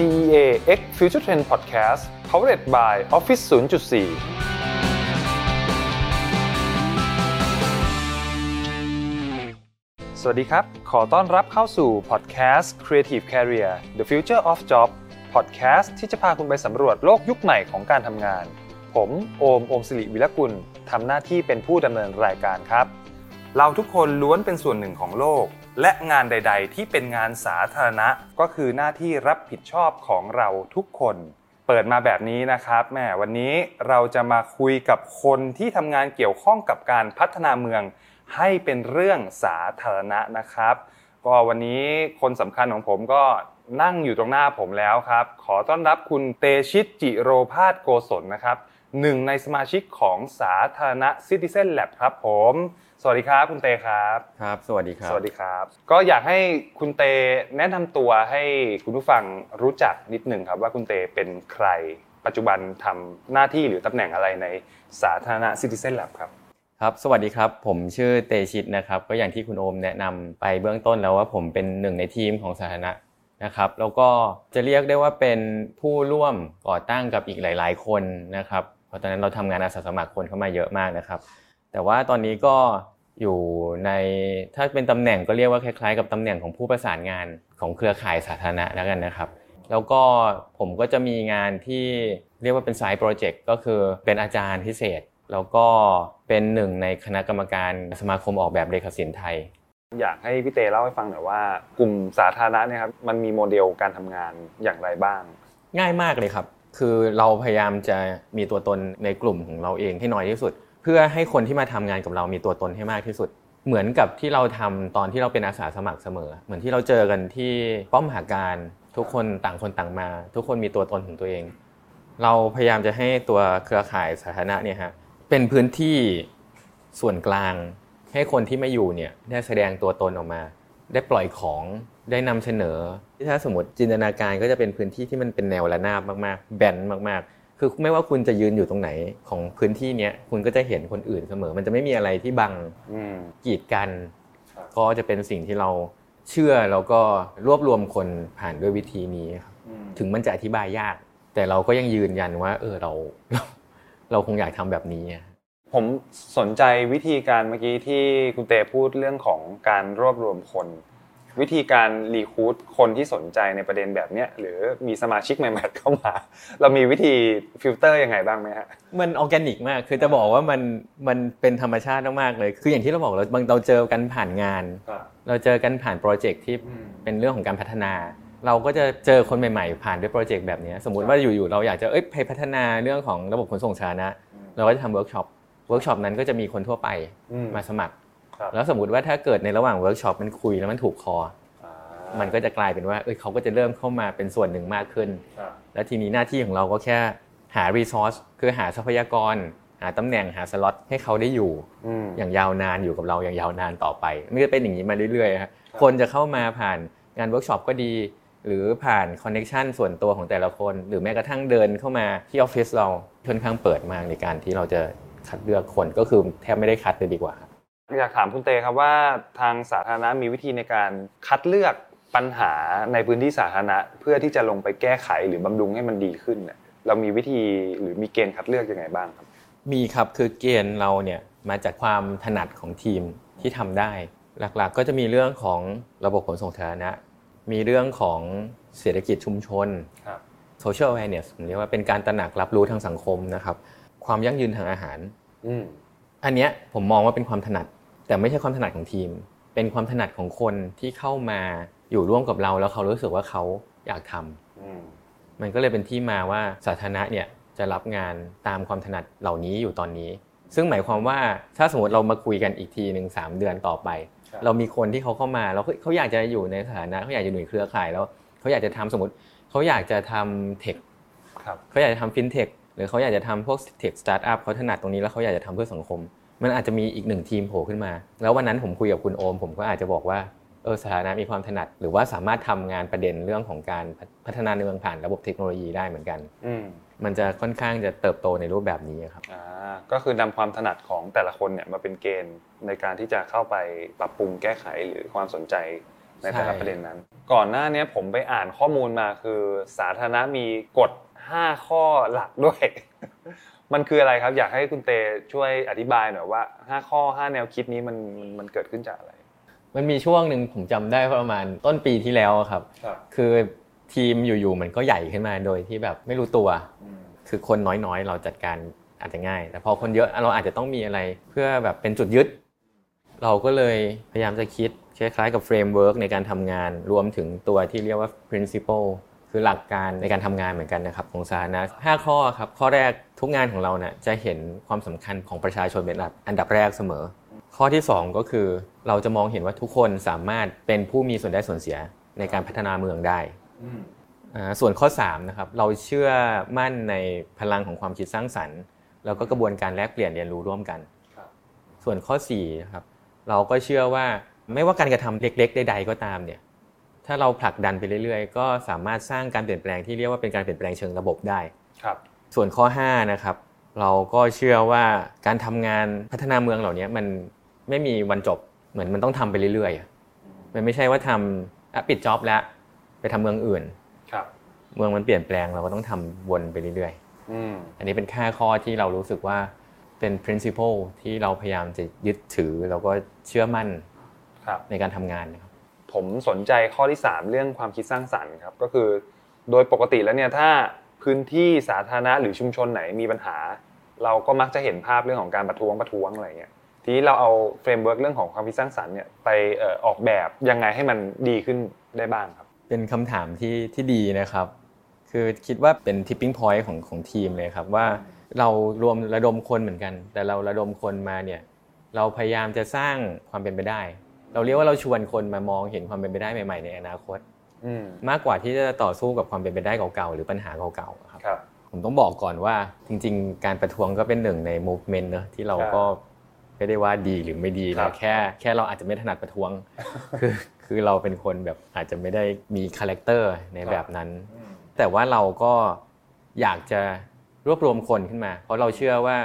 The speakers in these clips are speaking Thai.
CEA X Future Trend Podcast powered by Office 0.4สวัสดีครับ ขอต้อนรับเข้าสู่ Podcast Creative Career The Future of Job Podcast ที่จะพาคุณไปสำรวจโลกยุคใหม่ของการทำงาน ผมโอม โอมสิริวิรกุล ทำหน้าที่เป็นผู้ดำเนินรายการครับ เราทุกคนล้วนเป็นส่วนหนึ่งของโลก และงานใด ๆ ที่เป็นงานสาธารณะ ก็คือหน้าที่รับผิดชอบของเราทุกคน เปิดมาแบบนี้นะครับแม่วันนี้เราจะมาคุยกับคนที่ทำงานเกี่ยวข้องกับการพัฒนาเมือง ให้เป็นเรื่องสาธารณะนะครับ ก็วันนี้คนสำคัญของผมก็นั่งอยู่ตรงหน้าผมแล้วครับ ขอต้อนรับคุณเตชิตจิโรพาสโกศลนะครับหนึ่งในสมาชิกของสาธารณะ Citizen Lab ครับผม สวัสดีครับ คุณเตครับครับ สวัสดีครับ สวัสดีครับ ก็อยากให้คุณเตแนะนำตัวให้คุณผู้ฟังรู้จักนิดหนึ่งครับ ว่าคุณเตเป็นใครปัจจุบันทำหน้าที่หรือตำแหน่งอะไรในสาธารณะ Citizen Lab ครับครับ สวัสดีครับ ผมชื่อเตชิตนะครับ ก็อย่างที่คุณโอมแนะนำไปเบื้องต้นแล้วว่าผมเป็นหนึ่งในทีมของสาธารณะนะครับ แล้วก็จะเรียกได้ว่าเป็นผู้ร่วมก่อตั้งกับอีกหลาย ๆ คนนะครับ เพราะตอนนั้นเราทำงานอาสาสมัครคนเข้ามาเยอะมากนะครับ แต่ว่าตอนนี้ก็อยู่ในถ้าเป็นตำแหน่งก็เรียกว่าคล้ายๆ กับตำแหน่งของผู้ประสานงานของเครือข่ายสาธารณะแล้วกันนะครับ แล้วก็ผมก็จะมีงานที่เรียกว่าเป็นไซต์โปรเจกต์ก็คือเป็นอาจารย์พิเศษ แล้วก็เป็นหนึ่งในคณะกรรมการสมาคมออกแบบเลขาศิลป์ไทย อยากให้พี่เตเล่าให้ฟังหน่อยว่ากลุ่มสาธารณะเนี่ยครับมันมีโมเดลการทำงานอย่างไรบ้าง ง่ายมากเลยครับ คือเราพยายามจะมีตัวตนในกลุ่มของเราเองให้น้อยที่สุด เพื่อให้คนที่มาทำงานกับเรามีตัวตนให้มากที่สุด เหมือนกับที่เราทำตอนที่เราเป็นอาสาสมัครเสมอ เหมือนที่เราเจอกันที่ป้อมหาการทุกคนต่างคนต่างมา ทุกคนมีตัวตนของตัวเอง เราพยายามจะให้ตัวเครือข่ายสาธารณะเนี่ยฮะเป็นพื้นที่ส่วนกลาง ให้คนที่ไม่อยู่เนี่ยได้แสดงตัวตนออกมา ได้ปล่อยของได้นำเสนอ ถ้าสมมติจินตนาการก็จะเป็นพื้นที่ที่มันเป็นแนวระนาบมากๆ แบนมากๆ คือไม่ว่าคุณจะยืนอยู่ตรงไหนของพื้นที่เนี้ยคุณก็จะเห็นคนอื่นเสมอ มันจะไม่มีอะไรที่บังอืมกีดกันครับก็จะเป็นสิ่งที่เราเชื่อแล้วก็รวบรวมคนผ่านด้วยวิธีนี้ครับอืมถึงมันจะอธิบายยาก แต่เราก็ยังยืนยันว่า เออเราเราเราคงอยากทำแบบนี้อะผมสนใจวิธีการเมื่อกี้ที่คุณเตพูดเรื่องของการรวบรวมคน วิธีการ recruit คนที่สนใจในประเด็นแบบเนี้ยหรือมีสมาชิกใหม่ๆเข้ามา เรามีวิธีฟิลเตอร์ยังไงบ้างไหมฮะมันออร์แกนิกมากคือจะบอกว่ามันมันเป็นธรรมชาติมากๆเลย คืออย่างที่เราบอกเราบางเราเจอกันผ่านงาน เราเจอกันผ่านโปรเจกต์ที่อืมเป็นเรื่องของการพัฒนา เราก็จะเจอคนใหม่ๆ ผ่านด้วยโปรเจกต์แบบนี้สมมุติว่าอยู่ๆเราอยากจะเอ้ยไปพัฒนาเรื่องของระบบขนส่งสาธารณะเราก็จะทำเวิร์กช็อปเวิร์กช็อปนั้นก็จะมีคนทั่วไปอืมมาสมัครครับ แล้วสมมติว่าถ้าเกิดในระหว่างเวิร์กช็อปมันคุยแล้วมันถูกคออ่ามันก็จะกลายเป็นว่าเอ้ยเขาก็จะเริ่มเข้ามาเป็นส่วนหนึ่งมากขึ้นครับแล้วทีนี้หน้าที่ของเราก็แค่หา resource คือหาทรัพยากร หาตำแหน่งหาสล็อตให้เขาได้อยู่อืมอย่างยาวนานอยู่กับเราอย่างยาวนานต่อไปมันก็เป็นอย่างนี้มาเรื่อยๆครับคนจะเข้ามาผ่านงานเวิร์กช็อปก็ดีหรือผ่าน connection ส่วนตัวของแต่ละคน หรือแม้กระทั่งเดินเข้ามาที่ออฟฟิศเราค่อนข้างเปิดมากในการที่เราจะคัดเลือกคนก็คือแทบไม่ได้คัดเลยดีกว่าครับ อยากถามคุณเตครับว่าทางสาธารณะมีวิธีในการคัดเลือกปัญหาในพื้นที่สาธารณะ เพื่อที่จะลงไปแก้ไขหรือบำรุงให้มันดีขึ้นเนี่ยเรามีวิธีหรือมีเกณฑ์คัดเลือกยังไงบ้างครับ มีครับคือเกณฑ์เราเนี่ยมาจากความถนัดของทีมที่ทำได้ หลักๆ ก็จะมีเรื่องของระบบขนส่งสาธารณะ มีเรื่องของเศรษฐกิจชุมชนครับ social awareness ผมเรียกว่าเป็นการตระหนักรับรู้ทางสังคมนะครับ ความยั่งยืนทางอาหารอืมอันเนี้ยผมมองว่าเป็นความถนัด แต่ไม่ใช่ความถนัดของทีม เป็นความถนัดของคนที่เข้ามาอยู่ร่วมกับเราแล้วเขารู้สึกว่าเขาอยากทำอืมมันก็เลยเป็นที่มาว่าสาธารณะเนี่ยจะรับงานตามความถนัดเหล่านี้อยู่ตอนนี้ ซึ่งหมายความว่าถ้าสมมติเรามาคุยกันอีกทีหนึ่งสามเดือนต่อไปครับเรามีคนที่เขาเข้ามาแล้วเขาเขาอยากจะอยู่ในสถานะเขาอยากจะอยู่ในเครือข่ายแล้วเขาอยากจะทำสมมติเขาอยากจะทำเทคครับเขาอยากจะทำฟินเทคหรือเขาอยากจะทำพวกเทคสตาร์ทอัพเขาถนัดตรงนี้แล้วเขาอยากจะทำเพื่อสังคม มันอาจจะมีอีกหนึ่งทีมโผล่ขึ้นมา แล้ววันนั้นผมคุยกับคุณโอม ผมก็อาจจะบอกว่าเออสถานะมีความถนัด หรือว่าสามารถทำงานประเด็นเรื่องของการพัฒนาในเมืองผ่านระบบเทคโนโลยีได้เหมือนกันอืมมันจะค่อนข้างจะเติบโตในรูปแบบนี้ครับอ่าก็คือนำความถนัดของแต่ละคนเนี่ยมาเป็นเกณฑ์ในการที่จะเข้าไปปรับปรุงแก้ไขหรือความสนใจในแต่ละประเด็นนั้น ก่อนหน้านี้ผมไปอ่านข้อมูลมาคือ สาธารณะมีกฎ5ข้อหลักด้วย มันคืออะไรครับ อยากให้คุณเตช่วยอธิบายหน่อยว่า 5 ข้อ 5 แนวคิดนี้มันมันเกิดขึ้นจากอะไร มันมีช่วงหนึ่งผมจำได้ประมาณต้นปีที่แล้วครับครับ คือทีมอยู่ๆมันก็ใหญ่ขึ้นมาโดยที่แบบไม่รู้ตัว คือคนน้อยๆ เราจัดการอาจจะง่าย แต่พอคนเยอะเราอาจจะต้องมีอะไรเพื่อแบบเป็นจุดยึด เราก็เลยพยายามจะคิดคล้ายๆกับ framework ในการทำงานรวมถึงตัวที่เรียกว่า principle คือหลักการในการทำงานเหมือนกันนะครับของสาธารณะห้าข้อครับข้อแรกทุกงานของเราเนี่ยจะเห็นความสำคัญของประชาชนเป็นอันดับแรกเสมอ ข้อที่ 2 ก็คือเราจะมองเห็นว่าทุกคนสามารถเป็นผู้มีส่วนได้ส่วนเสียในการพัฒนาเมืองได้อ่าส่วนข้อ3นะครับเราเชื่อมั่นในพลังของความคิดสร้างสรรค์ แล้วก็กระบวนการแลกเปลี่ยนเรียนรู้ร่วมกันครับส่วนข้อ4นะครับเราก็เชื่อว่าไม่ว่าการกระทำเล็ก ๆ ใด ๆ ก็ตามเนี่ย ถ้าเราผลักดันไปเรื่อยๆ ก็สามารถสร้างการเปลี่ยนแปลงที่เรียกว่าเป็นการเปลี่ยนแปลงเชิงระบบได้ครับ ส่วนข้อ5นะครับเราก็เชื่อว่าการทำงานพัฒนาเมืองเหล่านี้มันไม่มีวันจบเหมือนมันต้องทำไปเรื่อยๆอะมันไม่ใช่ว่าทำอะปิดจ็อบแล้วไปทำเมืองอื่นครับ เมืองมันเปลี่ยนแปลงเราก็ต้องทำวนไปเรื่อยอืมๆอันนี้เป็นค่าข้อที่เรารู้สึกว่าเป็น principle ที่เราพยายามจะยึดถือแล้วก็เชื่อมั่นครับในการทำงานนะครับ ผมสนใจข้อที่ 3 เรื่องความคิดสร้างสรรค์ครับก็คือ โดยปกติแล้วเนี่ยถ้าพื้นที่สาธารณะหรือชุมชนไหนมีปัญหา เราก็มักจะเห็นภาพเรื่องของการประท้วงประท้วงอะไรเงี้ยทีนี้เราเอา framework เรื่องของความคิดสร้างสรรค์เนี่ยไปออกแบบยังไงให้มันดีขึ้นได้บ้างครับ เป็นคำถามที่ที่ดีนะครับ คือคิดว่าเป็น tipping point ของของทีมเลยครับว่าเรารวมระดมคนเหมือนกัน แต่เราระดมคนมาเนี่ยเราพยายามจะสร้างความเป็นไปได้ เราเรียกว่าเราชวนคนมามองเห็นความเป็นไปได้ใหม่ ๆ ในอนาคตอืมมากกว่าที่จะต่อสู้กับความเป็นไปได้เก่าๆหรือปัญหาเก่าๆครับครับผมต้องบอกก่อนว่าจริง ๆ การประท้วงก็เป็นหนึ่งใน movement เนอะที่เราครับก็ไม่ได้ว่าดีหรือไม่ดีครับเราแค่แค่เราอาจจะไม่ถนัดประท้วง คือคือเราเป็นคนแบบอาจจะไม่ได้มีคาแรคเตอร์ในแบบนั้น แต่ว่าเราก็อยากจะรวบรวมคนขึ้นมา เพราะเราเชื่อว่า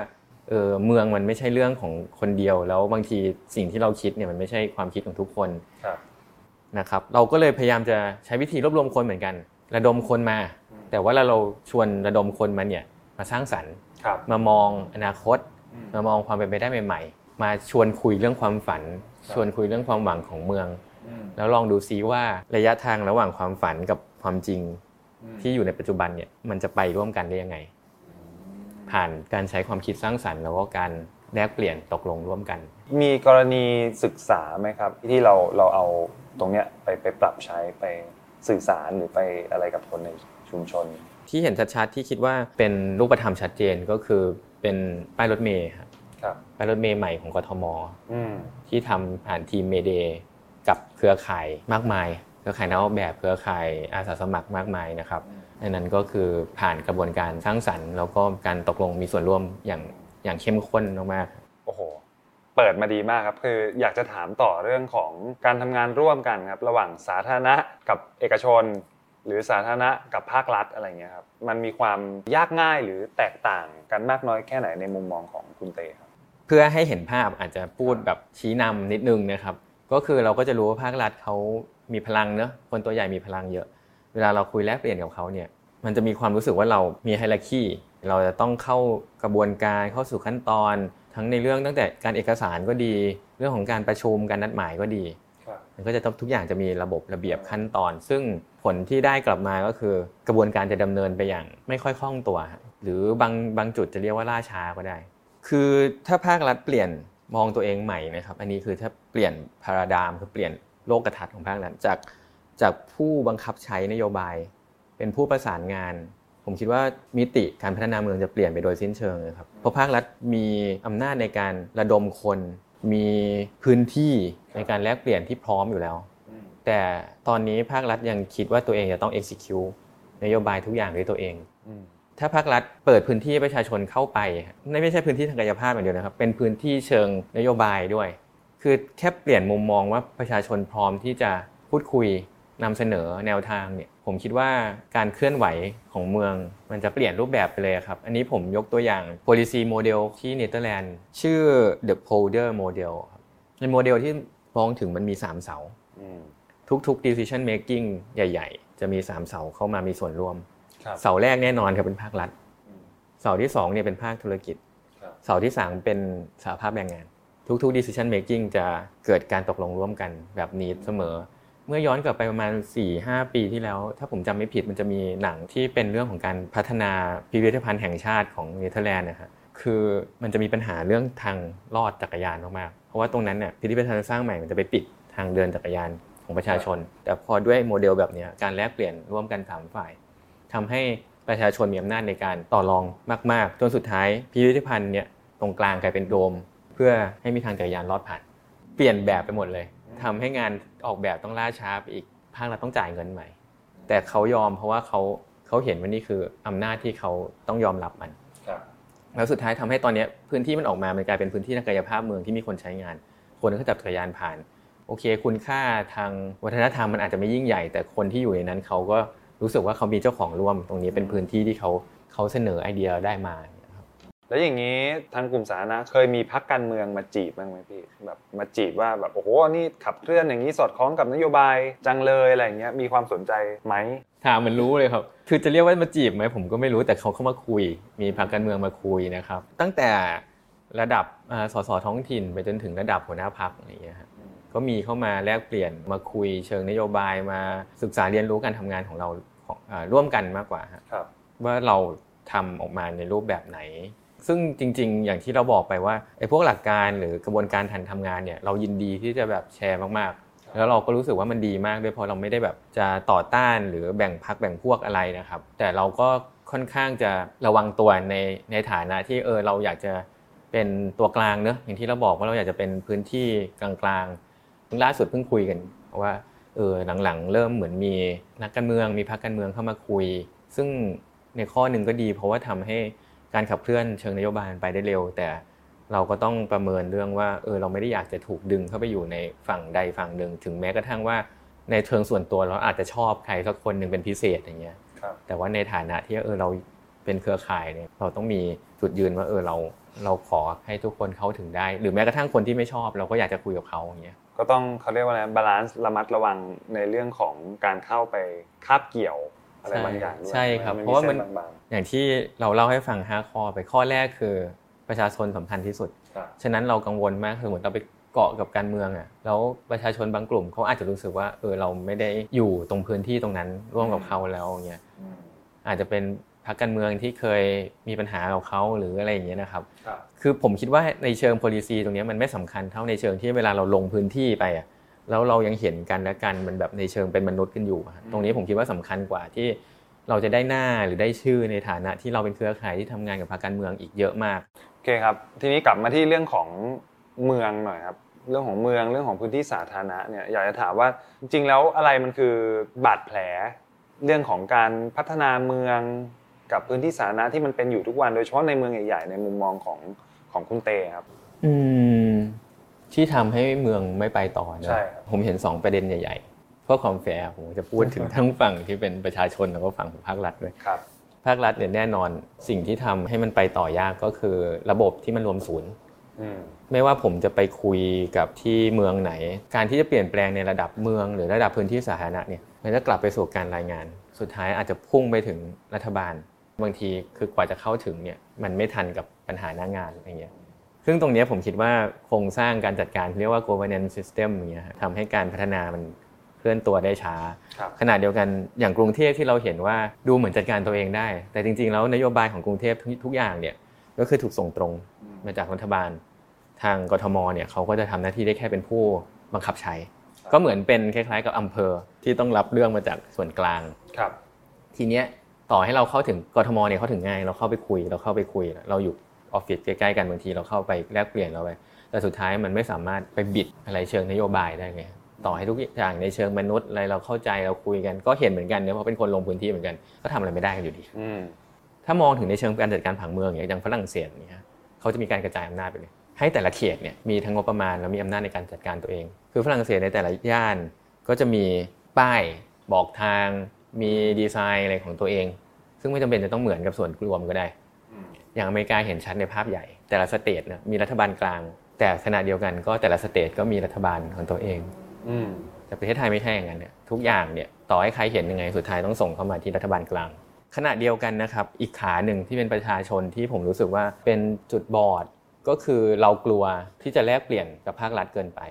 เออเมืองมันไม่ใช่เรื่องของคนเดียว แล้วบางทีสิ่งที่เราคิดเนี่ยมันไม่ใช่ความคิดของทุกคนครับนะครับ เราก็เลยพยายามจะใช้วิธีรวบรวมคนเหมือนกัน ระดมคนมา แต่ว่าเราเราชวนระดมคนมาเนี่ยมาสร้างสรรค์ครับมามองอนาคต มามองความเป็นไปได้ใหม่ ๆ มาชวนคุยเรื่องความฝัน ชวนคุยเรื่องความหวังของเมือง แล้วลองดูซิว่าระยะทางระหว่างความฝันกับความจริงที่อยู่ในปัจจุบันเนี่ยมันจะไปร่วมกันได้ยังไง ผ่านการใช้ความคิดสร้างสรรค์แล้วก็การแลกเปลี่ยนตกลงร่วมกัน มีกรณีศึกษาไหมครับ ที่เราเราเอาตรงเนี้ยไปไปปรับใช้ไปสื่อสารหรือไปอะไรกับคนในชุมชน ที่เห็นชัดๆที่คิดว่าเป็นรูปธรรมชัดเจนก็คือเป็นป้ายรถเมล์ครับครับป้ายรถเมล์ใหม่ของกทมอืมที่ทำผ่านทีมเมเดกับเครือข่ายมากมาย เครือข่ายนักออกแบบเครือข่ายอาสาสมัครมากมายนะครับ อันนั้นก็คือผ่านกระบวนการสร้างสรรค์ แล้วก็การตกลงมีส่วนร่วมอย่างอย่างเข้มข้นมากๆโอ้โหเปิดมาดีมากครับคืออยากจะถามต่อเรื่องของการทำงานร่วมกันครับระหว่างสาธารณะกับเอกชน หรือสาธารณะกับภาครัฐอะไรเงี้ยครับมันมีความยากง่ายหรือแตกต่างกันมากน้อยแค่ไหนในมุมมองของคุณเตครับเพื่อให้เห็นภาพอาจจะพูดแบบชี้นำนิดนึงนะครับก็คือเราก็จะรู้ว่าภาครัฐเขามีพลังเนอะคนตัวใหญ่มีพลังเยอะ เวลาเราคุยแลกเปลี่ยนกับเขาเนี่ย มันจะมีความรู้สึกว่าเรามีไฮรักีเราจะต้องเข้ากระบวนการเข้าสู่ขั้นตอน ทั้งในเรื่องตั้งแต่การเอกสารก็ดี เรื่องของการประชุมการนัดหมายก็ดีมันก็จะต้องทุกอย่างจะมีระบบระเบียบขั้นตอน ซึ่งผลที่ได้กลับมาก็คือ กระบวนการจะดำเนินไปอย่างไม่ค่อยคล่องตัวฮะหรือบางบางจุดจะเรียกว่าล่าช้าก็ได้ คือถ้าภาครัฐเปลี่ยนมองตัวเองใหม่นะครับ อันนี้คือถ้าเปลี่ยนพาราดามคือเปลี่ยนโลกทัศน์ของภาครัฐจากจากผู้บังคับใช้นโยบาย เป็นผู้ประสานงาน ผมคิดว่ามิติการพัฒนาเมืองจะเปลี่ยนไปโดยสิ้นเชิงเลยครับเพราะภาครัฐมีอำนาจในการระดมคน มีพื้นที่ในการแลกเปลี่ยนที่พร้อมอยู่แล้ว แต่ตอนนี้ภาครัฐยังคิดว่าตัวเองจะต้อง execute นโยบายทุกอย่างด้วยตัวเองถ้าภาครัฐเปิดพื้นที่ให้ประชาชนเข้าไปไม่ไม่ใช่พื้นที่ทางกายภาพอย่างเดียวนะครับ เป็นพื้นที่เชิงนโยบายด้วย คือแค่เปลี่ยนมุมมองว่าประชาชนพร้อมที่จะพูดคุยนำเสนอแนวทางเนี่ย ผมคิดว่าการเคลื่อนไหวของเมืองมันจะเปลี่ยนรูปแบบไปเลยครับ อันนี้ผมยกตัวอย่าง policy model ที่เนเธอร์แลนด์ชื่อ the polder model ครับในโมเดลที่มองถึงมันมี 3 เสาอืมทุกๆ decision making ใหญ่ ๆ จะมีสามเสาเข้ามามีส่วนร่วมครับเสาแรกแน่นอนครับเป็นภาครัฐ เสาที่สองเนี่ยเป็นภาคธุรกิจครับเสาที่สามเป็นสหภาพแรงงาน ทุกๆ decision making จะเกิดการตกลงร่วมกันแบบนี้เสมอ เมื่อย้อนกลับไปประมาณ 4-5 ปีที่แล้ว ถ้าผมจำไม่ผิดมันจะมีหนังที่เป็นเรื่องของการพัฒนาพิพิธภัณฑ์แห่งชาติของเนเธอร์แลนด์นะครับคือมันจะมีปัญหาเรื่องทางลอดจักรยานมากๆเพราะว่าตรงนั้นเนี่ยพิพิธภัณฑ์สร้างใหม่มันจะไปปิดทางเดินจักรยานของประชาชน แต่พอด้วยโมเดลแบบนี้การแลกเปลี่ยนร่วมกันสามฝ่ายทำให้ประชาชนมีอำนาจในการต่อรองมาก ๆ จนสุดท้ายพิพิธภัณฑ์เนี่ยตรงกลางกลายเป็นโดม เพื่อให้มีทางจักรยานลอดผ่าน เปลี่ยนแบบไปหมดเลย ทำให้งานออกแบบต้องล่าช้าไปอีกภาครัฐต้องจ่ายเงินใหม่ แต่เขายอมเพราะว่าเขาเขาเห็นว่านี่คืออำนาจที่เขาต้องยอมรับมันครับแล้วสุดท้ายทำให้ตอนเนี้ยพื้นที่มันออกมา มันกลายเป็นพื้นที่ทางกายภาพเมืองที่มีคนใช้งาน คนก็จับจักรยานผ่าน โอเค คุณค่าทางวัฒนธรรมมันอาจจะไม่ยิ่งใหญ่ แต่คนที่อยู่ในนั้นเขาก็รู้สึกว่าเขามีเจ้าของร่วม ตรงนี้เป็นพื้นที่ที่เขาเขาเสนอไอเดียได้มาครับ แล้วอย่างนี้ทางกลุ่มสาธารณะเคยมีพักการเมืองมาจีบบ้างไหมพี่แบบมาจีบว่าแบบโอ้โหนี่ขับเคลื่อนอย่างนี้สอดคล้องกับนโยบายจังเลยอะไรอย่างเงี้ยมีความสนใจไหมถามเหมันรู้เลยครับ คือจะเรียกว่ามาจีบไหมผมก็ไม่รู้แต่เขาเข้ามาคุย มีพรรคการเมืองมาคุยนะครับ ตั้งแต่ระดับอ่าสสท้องถิ่น ไปจนถึงระดับหัวหน้าพรรคอะไรอย่างเงี้ยครับก็มีเข้ามาแลกเปลี่ยนมาคุยเชิงนโยบายมาศึกษาเรียนรู้การทำงานของเราของอ่าร่วมกันมากกว่าฮะครับว่าเราทำออกมาในรูปแบบไหน ซึ่งจริง ๆ อย่างที่เราบอกไปว่าไอ้พวกหลักการหรือกระบวนการทันทำงานเนี่ยเรายินดีที่จะแบบแชร์มากๆ แล้วเราก็รู้สึกว่ามันดีมากด้วยเพราะเราไม่ได้แบบจะต่อต้านหรือแบ่งพักแบ่งพวกอะไรนะครับ แต่เราก็ค่อนข้างจะระวังตัวในในฐานะที่เออเราอยากจะเป็นตัวกลางเนอะอย่างที่เราบอกว่าเราอยากจะเป็นพื้นที่กลางๆเพิ่งล่าสุดเพิ่งคุยกันว่าเออหลังๆ เริ่มเหมือนมีนักการเมืองมีพรรคการเมืองเข้ามาคุย ซึ่งในข้อหนึ่งก็ดี เพราะว่าทำให้ การขับเคลื่อนเชิงนโยบายไปได้เร็ว แต่เราก็ต้องประเมินเรื่องว่าเออเราไม่ได้อยากจะถูกดึงเข้าไปอยู่ในฝั่งใดฝั่งหนึ่ง ถึงแม้กระทั่งว่าในเชิงส่วนตัวเราอาจจะชอบใครสักคนหนึ่งเป็นพิเศษอย่างเงี้ยแต่ว่าในฐานะที่เออเราเป็นเครือข่ายเนี่ยเราต้องมีจุดยืนว่าเออเราเราขอให้ทุกคนเข้าถึงได้ หรือแม้กระทั่งคนที่ไม่ชอบ เราก็อยากจะคุยกับเขาอย่างเงี้ยก็ต้องเขาเรียกว่าอะไร balance ระมัดระวังในเรื่องของการเข้าไปคาบเกี่ยว อะไรบางอย่างด้วยใช่ครับนเพราะว่ามันส้บางอย่างที่เราเล่าให้ฟัง5ข้อไปข้อแรกคือประชาชนสำคัญที่สุดๆครับฉะนั้นเรากังวลมากคือเหมือนเราไปเกาะกับการเมืองอะแล้วประชาชนบางกลุ่มเขาอาจจะรู้สึกว่าเออเราไม่ได้อยู่ตรงพื้นที่ตรงนั้นร่วมกับเขาแล้วอย่างเงี้ยอืมอาจจะเป็นพรรคการเมืองที่เคยมีปัญหากับเขาหรืออะไรอย่างเงี้ยนะครับครับคือผมคิดว่าในเชิง policy ตรงเนี้ยมันไม่สำคัญเท่าในเชิงที่เวลาเราลงพื้นที่ไปอะ แล้วเรายังเห็นกันและกันมันแบบในเชิงเป็นมนุษย์กันอยู่อะตรงนี้ผมคิดว่าสำคัญกว่าที่เราจะได้หน้าหรือได้ชื่อในฐานะที่เราเป็นเครือข่ายที่ทำงานกับพรรคการเมืองอีกเยอะมากโอเคครับ ทีนี้กลับมาที่เรื่องของเมืองหน่อยครับเรื่องของเมืองเรื่องของพื้นที่สาธารณะเนี่ยอยากจะถามว่าจริงๆแล้วอะไรมันคือบาดแผล เรื่องของการพัฒนาเมืองกับพื้นที่สาธารณะที่มันเป็นอยู่ทุกวันโดยเฉพาะในเมืองใหญ่ๆในมุมมองของของคุณเตครับ อืม ที่ทำให้เมืองไม่ไปต่อนะใช่ครับผมเห็นสองประเด็นใหญ่ๆเพื่อความแฟร์ผมจะพูดถึงทั้งฝั่งที่เป็นประชาชนแล้วก็ฝั่งของภาครัฐด้วยครับภาครัฐเนี่ยแน่นอนสิ่งที่ทำให้มันไปต่อยากก็คือระบบที่มันรวมศูนย์อืมไม่ว่าผมจะไปคุยกับที่เมืองไหน การที่จะเปลี่ยนแปลงในระดับเมือง หรือระดับพื้นที่สาธารณะเนี่ยมันจะกลับไปสู่การรายงาน สุดท้ายอาจจะพุ่งไปถึงรัฐบาล บางทีคือกว่าจะเข้าถึงเนี่ยมันไม่ทันกับปัญหาหน้างานอะไรเงี้ย ซึ่งตรงเนี้ยผมคิดว่าโครงสร้างการจัดการเรียกว่า governance system อย่างเงี้ยฮะทำให้การพัฒนามันเคลื่อนตัวได้ช้าครับขณะเดียวกันอย่างกรุงเทพที่เราเห็นว่าดูเหมือนจัดการตัวเองได้ แต่จริง ๆ แล้วนโยบายของกรุงเทพทุกทุกอย่างเนี่ยก็คือถูกส่งตรงมาจากรัฐบาล ทางกทมเนี่ยเขาก็จะทำหน้าที่ได้แค่เป็นผู้บังคับใช้ ก็เหมือนเป็นคล้ายๆ กับอำเภอที่ต้องรับเรื่องมาจากส่วนกลางครับ ทีเนี้ยต่อให้เราเข้าถึงกทมเนี่ยเข้าถึงง่าย เราเข้าไปคุย เราเข้าไปคุย เราอยู่ ออฟฟิศใกล้ๆกันบางทีเราเข้าไปแลกเปลี่ยนเราไปแต่สุดท้ายมันไม่สามารถไปบิดอะไรเชิงนโยบายได้ไงต่อให้ทุกอย่างในเชิงมนุษย์อะไรเราเข้าใจเราคุยกัน ก็เห็นเหมือนกันเนี่ยเพราะเป็นคนลงพื้นที่เหมือนกัน ก็ทำอะไรไม่ได้กันอยู่ดีอืมถ้ามองถึงในเชิงการจัดการผังเมืองอย่างอย่างฝรั่งเศสเนี่ยเขาจะมีการกระจายอำนาจไปเลยให้แต่ละเขตเนี่ยมีทั้งงบประมาณแล้วมีอำนาจในการจัดการตัวเอง คือฝรั่งเศสในแต่ละย่านก็จะมีป้ายบอกทาง มีดีไซน์อะไรของตัวเอง ซึ่งไม่จำเป็นจะต้องเหมือนกับส่วนรวมก็ได้ อืมอย่างอเมริกาเห็นชัดในภาพใหญ่ แต่ละสเตทเนี่ยมีรัฐบาลกลาง แต่ขณะเดียวกันก็แต่ละสเตทก็มีรัฐบาลของตัวเองอืมแต่ประเทศไทยไม่ใช่อย่างนั้นเนี่ยทุกอย่างเนี่ยต่อให้ใครเห็นยังไงสุดท้ายต้องส่งเข้ามาที่รัฐบาลกลาง ขณะเดียวกันนะครับอีกขาหนึ่งที่เป็นประชาชนที่ผมรู้สึกว่าเป็นจุดบอดก็คือเรากลัวที่จะแลกเปลี่ยนกับภาครัฐเกินไป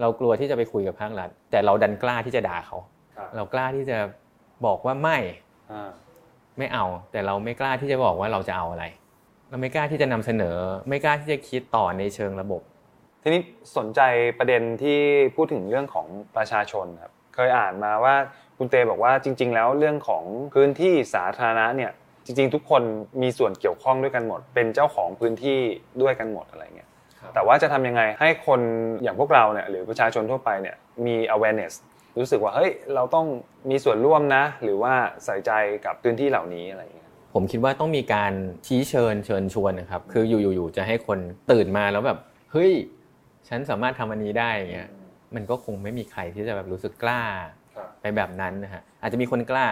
เรากลัวที่จะไปคุยกับภาครัฐ แต่เราดันกล้าที่จะด่าเขา เรากล้าที่จะบอกว่าไม่ไม่เอา แต่เราไม่กล้าที่จะบอกว่าเราจะเอาอะไร เราไม่กล้าที่จะนำเสนอ ไม่กล้าที่จะคิดต่อในเชิงระบบ ทีนี้สนใจประเด็นที่พูดถึงเรื่องของประชาชนครับเคยอ่านมาว่าคุณเตบอกว่าจริง ๆ แล้วเรื่องของพื้นที่สาธารณะเนี่ยจริง ๆ ทุกคนมีส่วนเกี่ยวข้องด้วยกันหมด เป็นเจ้าของพื้นที่ด้วยกันหมดอะไรเงี้ยแต่ว่าจะทำยังไงให้คนอย่างพวกเราเนี่ยหรือประชาชนทั่วไปเนี่ยมี awareness รู้สึกว่าเฮ้ยเราต้องมีส่วนร่วมนะ หรือว่าใส่ใจกับพื้นที่เหล่านี้อะไรเงี้ย ผมคิดว่าต้องมีการชี้เชิญเชิญชวนนะครับ คืออยู่ๆจะให้คนตื่นมาแล้วแบบเฮ้ยฉันสามารถทำอันนี้ได้เงี้ยมันก็คงไม่มีใครที่จะแบบรู้สึกกล้าไปแบบนั้นนะฮะอาจจะมีคนกล้า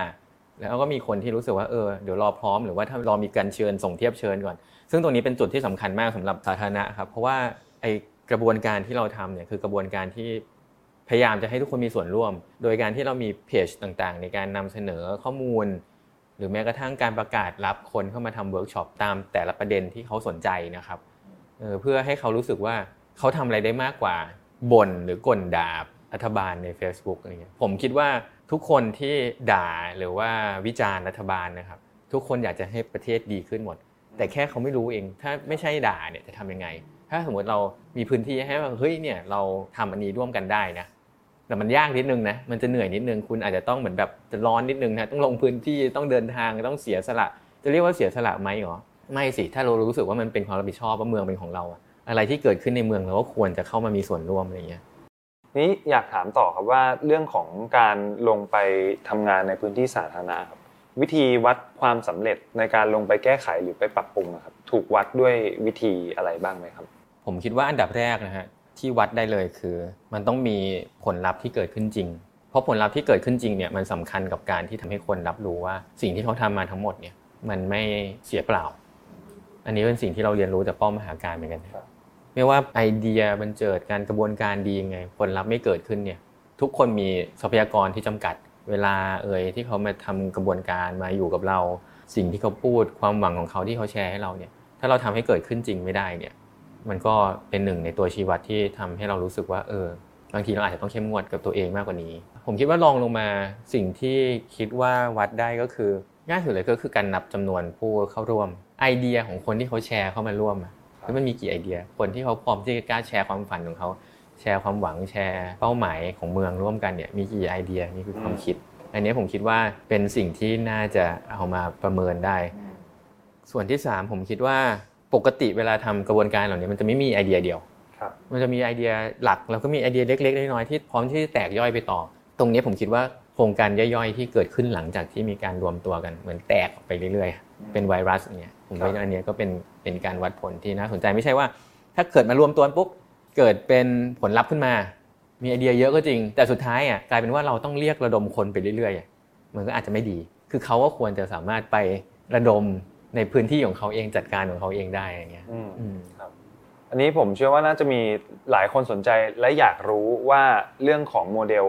แล้วก็มีคนที่รู้สึกว่าเออเดี๋ยวรอพร้อมหรือว่าถ้ารอมีการเชิญส่งเทียบเชิญก่อน ซึ่งตรงนี้เป็นจุดที่สำคัญมากสำหรับสาธารณะครับเพราะว่าไอกระบวนการที่เราทำเนี่ยคือกระบวนการที่พยายามจะให้ทุกคนมีส่วนร่วม โดยการที่เรามีเพจต่างๆ ในการนำเสนอข้อมูลห รือแม้กระทั่งการประกาศรับคนเข้ามาทำเวิร์กช็อปตามแต่ละประเด็นที่เขาสนใจนะครับเพื่อให้เขารู้สึกว่าเขาทำอะไรได้มากกว่าบ่นหรือกดด่ารัฐบาลใน Facebook อะไรเงี้ยผมคิดว่าทุกคนที่ด่าหรือว่าวิจารณ์รัฐบาลนะครับ ทุกคนอยากจะให้ประเทศดีขึ้นหมด แต่แค่เขาไม่รู้เอง ถ้าไม่ใช่ด่าเนี่ยจะทำยังไง ถ้าสมมติเรามีพื้นที่ให้ว่าเฮ้ยเนี่ยเราทำอันนี้ร่วมกันได้นะ แต่มันยากนิดนึงนะ มันจะเหนื่อยนิดนึง คุณอาจจะต้องเหมือนแบบจะร้อนนิดนึงนะ ต้องลงพื้นที่ ต้องเดินทาง ต้องเสียสละ จะเรียกว่าเสียสละไหมหรอ ไม่สิ ถ้าเรารู้สึกว่ามันเป็นความรับผิดชอบว่าเมืองเป็นของเรา อะไรที่เกิดขึ้นในเมืองเราก็ควรจะเข้ามามีส่วนร่วมอะไรเงี้ย นี้อยากถามต่อครับว่าเรื่องของการลงไปทำงานในพื้นที่สาธารณะครับ วิธีวัดความสำเร็จในการลงไปแก้ไขหรือไปปรับปรุงครับ ถูกวัดด้วยวิธีอะไรบ้างไหมครับ ผมคิดว่าอันดับแรกนะฮะ ที่วัดได้เลยคือ มันต้องมีผลลัพธ์ที่เกิดขึ้นจริง เพราะผลลัพธ์ที่เกิดขึ้นจริงเนี่ยมันสำคัญกับการที่ทำให้คนรับรู้ว่า สิ่งที่เขาทำมาทั้งหมดเนี่ยมันไม่เสียเปล่า อันนี้เป็นสิ่งที่เราเรียนรู้จากป้อมมหาการเหมือนกันไม่ว่าไอเดียบันเจิดการกระบวนการดียังไง ผลลัพธ์ไม่เกิดขึ้นเนี่ยทุกคนมีทรัพยากรที่จำกัด เวลาเอ่ยที่เขามาทำกระบวนการมาอยู่กับเรา สิ่งที่เขาพูดความหวังของเขาที่เขาแชร์ให้เราเนี่ยถ้าเราทำให้เกิดขึ้นจริงไม่ได้เนี่ย มันก็เป็นหนึ่งในตัวชี้วัดที่ทำให้เรารู้สึกว่าเออบางทีเราอาจจะต้องเข้มงวดกับตัวเองมากกว่านี้ ผมคิดว่าลองลงมาสิ่งที่คิดว่าวัดได้ก็คือง่ายสุดเลยก็คือการนับจำนวนผู้เข้าร่วม ไอเดียของคนที่เขาแชร์เข้ามาร่วมแล้วมันมีกี่ไอเดีย คนที่เขาพร้อมที่จะกล้าแชร์ความฝันของเขาแชร์ความหวังแชร์เป้าหมายของเมืองร่วมกันเนี่ยมีกี่ไอเดียนี่คือความคิด อันนี้ผมคิดว่าเป็นสิ่งที่น่าจะเอามาประเมินได้ ส่วนที่ 3 ผมคิดว่า ปกติเวลาทำกระบวนการเหล่านี้มันจะไม่มีไอเดียเดียวมันจะมีไอเดียหลักแล้วก็มีไอเดียเล็ก ๆ น้อยๆที่พร้อมที่จะแตกย่อยไปต่อ ตรงนี้ผมคิดว่าโครงการย่อยๆที่เกิดขึ้นหลังจากที่มีการรวมตัวกันเหมือนแตกไปเรื่อยๆ เป็นไวรัสเนี่ยผมว่าอันนี้ก็เป็นเป็นการวัดผลที่น่าสนใจไม่ใช่ว่า ถ้าเกิดมารวมตัวปุ๊บเกิดเป็นผลลัพธ์ขึ้นมา มีไอเดียเยอะก็จริง แต่สุดท้ายอะกลายเป็นว่าเราต้องเรียกระดมคนไปเรื่อยๆมันก็อาจจะไม่ดี คือเขาก็ควรจะสามารถไประดม ในพื้นที่ของเขาเองจัดการของเขาเองได้อย่างเงี้ยครับอันนี้ผมเชื่อว่าน่าจะมีหลายคนสนใจและอยากรู้ว่าเรื่องของโมเดล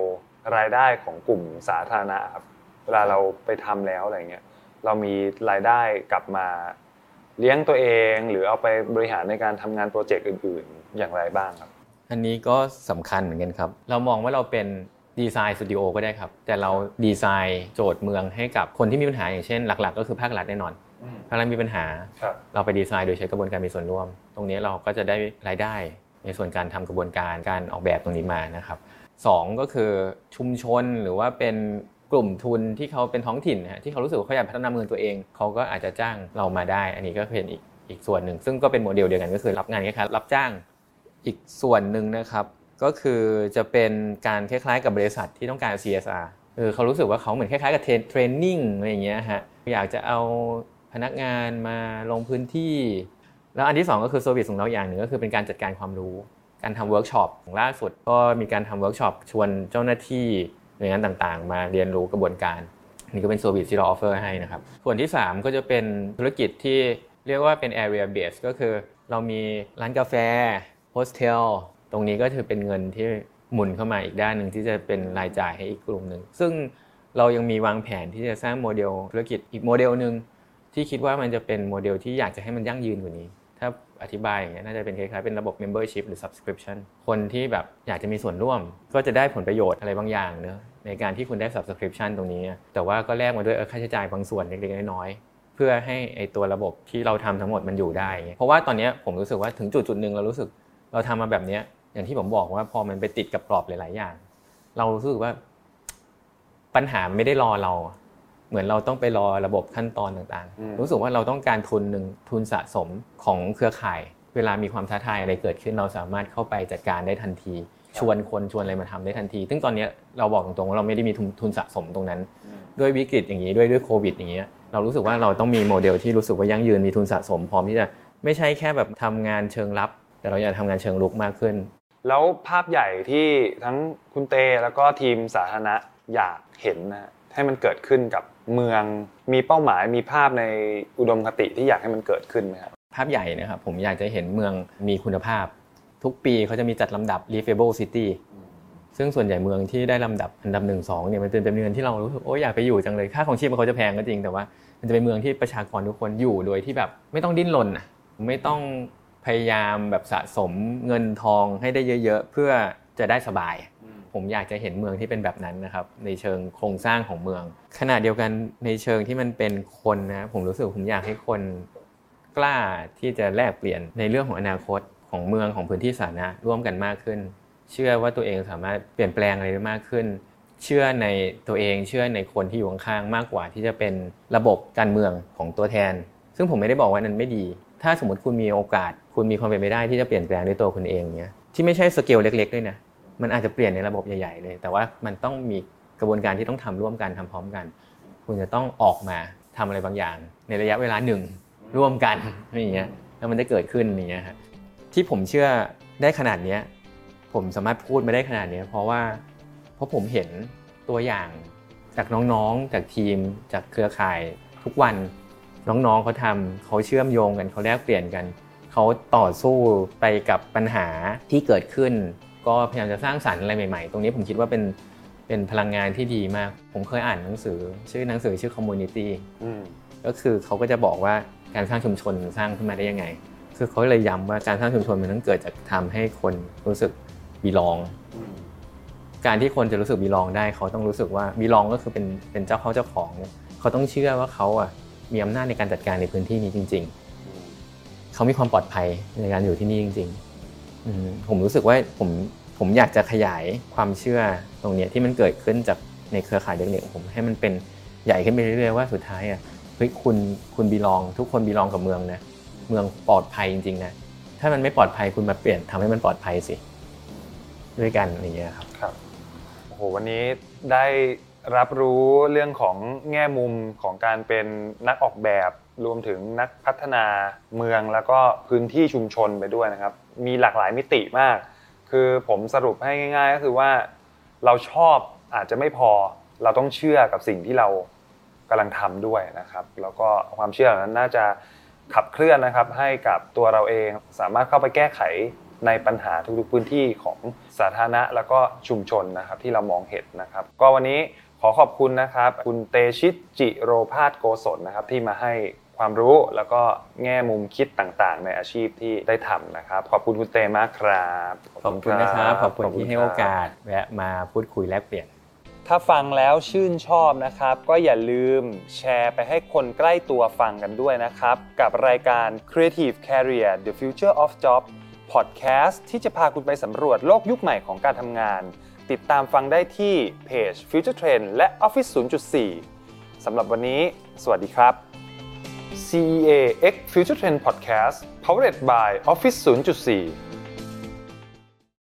รายได้ของกลุ่มสาธารณะครับเวลาเราไปทำแล้วอะไรเงี้ยเรามีรายได้กลับมาเลี้ยงตัวเองหรือเอาไปบริหารในการทำงานโปรเจกต์อื่น ๆ อย่างไรบ้างครับ อันนี้ก็สำคัญเหมือนกันครับ เรามองว่าเราเป็นดีไซน์สตูดิโอก็ได้ครับ แต่เราดีไซน์โจทย์เมืองให้กับคนที่มีปัญหาอย่างเช่น หลัก ๆ ก็คือภาครัฐแน่นอน ภาครัฐมีปัญหาเราไปดีไซน์โดยใช้กระบวนการมีส่วนร่วม ตรงนี้เราก็จะได้รายได้ในส่วนการทำกระบวนการการออกแบบตรงนี้มานะครับสองก็คือชุมชนหรือว่าเป็นกลุ่มทุนที่เขาเป็นท้องถิ่นนะที่เขารู้สึกว่าเขาอยากพัฒนาเมืองตัวเอง เขาก็อาจจะจ้างเรามาได้ อันนี้ก็เป็นอีกอีกส่วนหนึ่ง ซึ่งก็เป็นโมเดลเดียวกันก็คือรับงานคล้ายๆรับจ้างอีกส่วนหนึ่งนะครับก็คือจะเป็นการคล้ายๆกับบริษัทที่ต้องการ CSR เออเขารู้สึกว่าเขาเหมือนคล้ายๆกับ training อะไรอย่างเงี้ยฮะอยากจะเอา พนักงานมาลงพื้นที่ แล้วอันที่ 2 ก็คือ service ของเราอย่างหนึ่งก็คือเป็นการจัดการความรู้ การทำเวิร์กช็อปล่าสุดก็มีการทำเวิร์กช็อปชวนเจ้าหน้าที่หน่วยงานต่างๆ มาเรียนรู้กระบวนการนี่ก็เป็น service ที่เรา offer ให้นะครับ ส่วนที่ 3 ก็จะเป็นธุรกิจที่เรียกว่าเป็น area base ก็คือเรามีร้านกาแฟโฮสเทลตรงนี้ก็ถือเป็นเงินที่หมุนเข้ามาอีกด้านหนึ่งที่จะเป็นรายจ่ายให้อีกกลุ่มหนึ่งซึ่งเรายังมีวางแผนที่จะสร้างโมเดลธุรกิจอีกโมเดลหนึ่ง ที่คิดว่ามันจะเป็นโมเดลที่อยากจะให้มันยั่งยืนกว่านี้ ถ้าอธิบายอย่างเงี้ยน่าจะเป็นคล้ายๆเป็นระบบ membership หรือ subscription คนที่แบบอยากจะมีส่วนร่วม ก็จะได้ผลประโยชน์อะไรบางอย่างเนอะในการที่คุณได้ subscription ตรงนี้ แต่ว่าก็แลกมาด้วยค่าใช้จ่ายบางส่วนเล็กๆน้อยๆเพื่อให้ไอตัวระบบที่เราทำทั้งหมดมันอยู่ได้ เพราะว่าตอนนี้ผมรู้สึกว่าถึงจุดจุดหนึ่งเรารู้สึกเราทำมาแบบนี้อย่างที่ผมบอกว่าพอมันไปติดกับกรอบหลาย ๆ อย่าง เรารู้สึกว่าปัญหาไม่ได้รอเรา เหมือนเราต้องไปรอระบบขั้นตอนต่างๆ รู้สึกว่าเราต้องการทุนหนึ่งทุนสะสมของเครือข่าย เวลามีความท้าทายอะไรเกิดขึ้นเราสามารถเข้าไปจัดการได้ทันที ชวนคนชวนอะไรมาทำได้ทันที ซึ่งตอนนี้เราบอกตรงๆว่าเราไม่ได้มีทุนสะสมตรงนั้น ด้วยวิกฤตอย่างนี้ด้วยด้วยโควิด อย่างนี้เรารู้สึกว่าเราต้องมีโมเดลที่รู้สึกว่ายั่งยืนมีทุนสะสมพร้อมที่จะไม่ใช่แค่แบบทำงานเชิงลับ แต่เราอยากทำงานเชิงลุกมากขึ้น แล้วภาพใหญ่ที่ทั้งคุณเตแล้วก็ทีมสาธารณะอยากเห็นนะ ให้มันเกิดขึ้นกับเมืองมีเป้าหมายมีภาพในอุดมคติที่อยากให้มันเกิดขึ้นไหมครับภาพใหญ่นะครับผมอยากจะเห็นเมืองมีคุณภาพ ทุกปีเขาจะมีจัดลำดับ livable city ซึ่งส่วนใหญ่เมืองที่ได้ลำดับอันดับหนึ่งสองเนี่ยมันเป็นเมืองที่เรารู้สึกโอ้อยากไปอยู่จังเลยค่าของชีพมันเขาจะแพงก็จริงแต่ว่า มันจะเป็นเมืองที่ประชากรทุกคนอยู่โดยที่แบบไม่ต้องดิ้นรนอะไม่ต้องพยายามแบบสะสมเงินทองให้ได้เยอะ ๆ เพื่อจะได้สบาย ผมอยากจะเห็นเมืองที่เป็นแบบนั้นนะครับ ในเชิงโครงสร้างของเมือง ขณะเดียวกันในเชิงที่มันเป็นคนนะผมรู้สึกผมอยากให้คนกล้าที่จะแลกเปลี่ยนในเรื่องของอนาคตของเมืองของพื้นที่สาธารณะร่วมกันมากขึ้น เชื่อว่าตัวเองสามารถเปลี่ยนแปลงอะไรได้มากขึ้น เชื่อในตัวเองเชื่อในคนที่อยู่ข้างๆมากกว่าที่จะเป็นระบบการเมืองของตัวแทน ซึ่งผมไม่ได้บอกว่านั้นไม่ดี ถ้าสมมติคุณมีโอกาส คุณมีความเป็นไปได้ที่จะเปลี่ยนแปลงด้วยตัวคุณเองเนี้ยที่ไม่ใช่สเกลเล็กๆด้วยนะ มันอาจจะเปลี่ยนในระบบใหญ่ๆเลย แต่ว่ามันต้องมีกระบวนการที่ต้องทำร่วมกันทำพร้อมกัน คุณจะต้องออกมาทำอะไรบางอย่าง ในระยะเวลาหนึ่งร่วมกันอย่างเงี้ยแล้วมันจะเกิดขึ้นอย่างเงี้ยครับที่ผมเชื่อได้ขนาดเนี้ยผมสามารถพูดมาได้ขนาดนี้เพราะว่าเพราะผมเห็นตัวอย่างจากน้องๆ จากทีม จากเครือข่ายทุกวันน้องๆเขาทำเขาเชื่อมโยงกันเขาแลกเปลี่ยนกัน เขาต่อสู้ไปกับปัญหาที่เกิดขึ้น ก็พยายามจะสร้างสรรค์อะไรใหม่ ๆ ตรงนี้ผมคิดว่าเป็นเป็นพลังงานที่ดีมาก ผมเคยอ่านหนังสือ ชื่อหนังสือชื่อ community ก็คือเขาก็จะบอกว่าการสร้างชุมชนสร้างขึ้นมาได้ยังไง คือเขาเลยย้ำว่าการสร้างชุมชนมันต้องเกิดจากทำให้คนรู้สึกบีลอง การที่คนจะรู้สึกบีลองได้เขาต้องรู้สึกว่าบีลองก็คือเป็นเป็นเจ้าเขาเจ้าของ เขาต้องเชื่อว่าเขาอะมีอำนาจในการจัดการในพื้นที่นี้จริง ๆ เขามีความปลอดภัยในการอยู่ที่นี่จริง ๆ ผมรู้สึกว่าผมผมอยากจะขยายความเชื่อตรงนี้ที่มันเกิดขึ้นจากในเครือข่ายเด็กๆผมให้มันเป็นใหญ่ขึ้นไปเรื่อยๆว่าสุดท้ายอะเฮ้ยคุณคุณบีลอง ทุกคนบีลองกับเมืองนะเมืองปลอดภัยจริงๆนะถ้ามันไม่ปลอดภัยคุณมาเปลี่ยนทำให้มันปลอดภัยสิด้วยกันอย่างเงี้ยครับครับโอ้โหวันนี้ได้รับรู้เรื่องของแง่มุมของการเป็นนักออกแบบ รวมถึงนักพัฒนาเมืองแล้วก็พื้นที่ชุมชนไปด้วยนะครับ มีหลากหลายมิติมาก คือผมสรุปให้ง่าย ๆ ก็คือว่าเราชอบอาจจะไม่พอเราต้องเชื่อกับสิ่งที่เรากำลังทำด้วยนะครับ แล้วก็ความเชื่อนั้นน่าจะขับเคลื่อนนะครับให้กับตัวเราเองสามารถเข้าไปแก้ไขในปัญหาทุกๆพื้นที่ของสาธารณะแล้วก็ชุมชนนะครับที่เรามองเห็นนะครับ ก็วันนี้ขอขอบคุณนะครับ คุณเตชิตจิโรพาสโกศลนะครับที่มาให้ ความรู้แล้วก็แง่มุมคิดต่างๆ ในอาชีพที่ได้ทำนะครับ ขอบคุณคุณเตมากครับ ขอบคุณนะครับ ขอบคุณที่ให้โอกาสแวะมาพูดคุยแลกเปลี่ยน ถ้าฟังแล้วชื่นชอบนะครับ ก็อย่าลืมแชร์ไปให้คนใกล้ตัวฟังกันด้วยนะครับ กับรายการ Creative Career The Future of Job พอดแคสต์ที่จะพาคุณไปสำรวจโลกยุคใหม่ของการทำงาน ติดตามฟังได้ที่เพจ Future Trend และ Office 0.4สำหรับวันนี้ สวัสดีครับ CEA X Future Trend Podcast powered by Office 0.4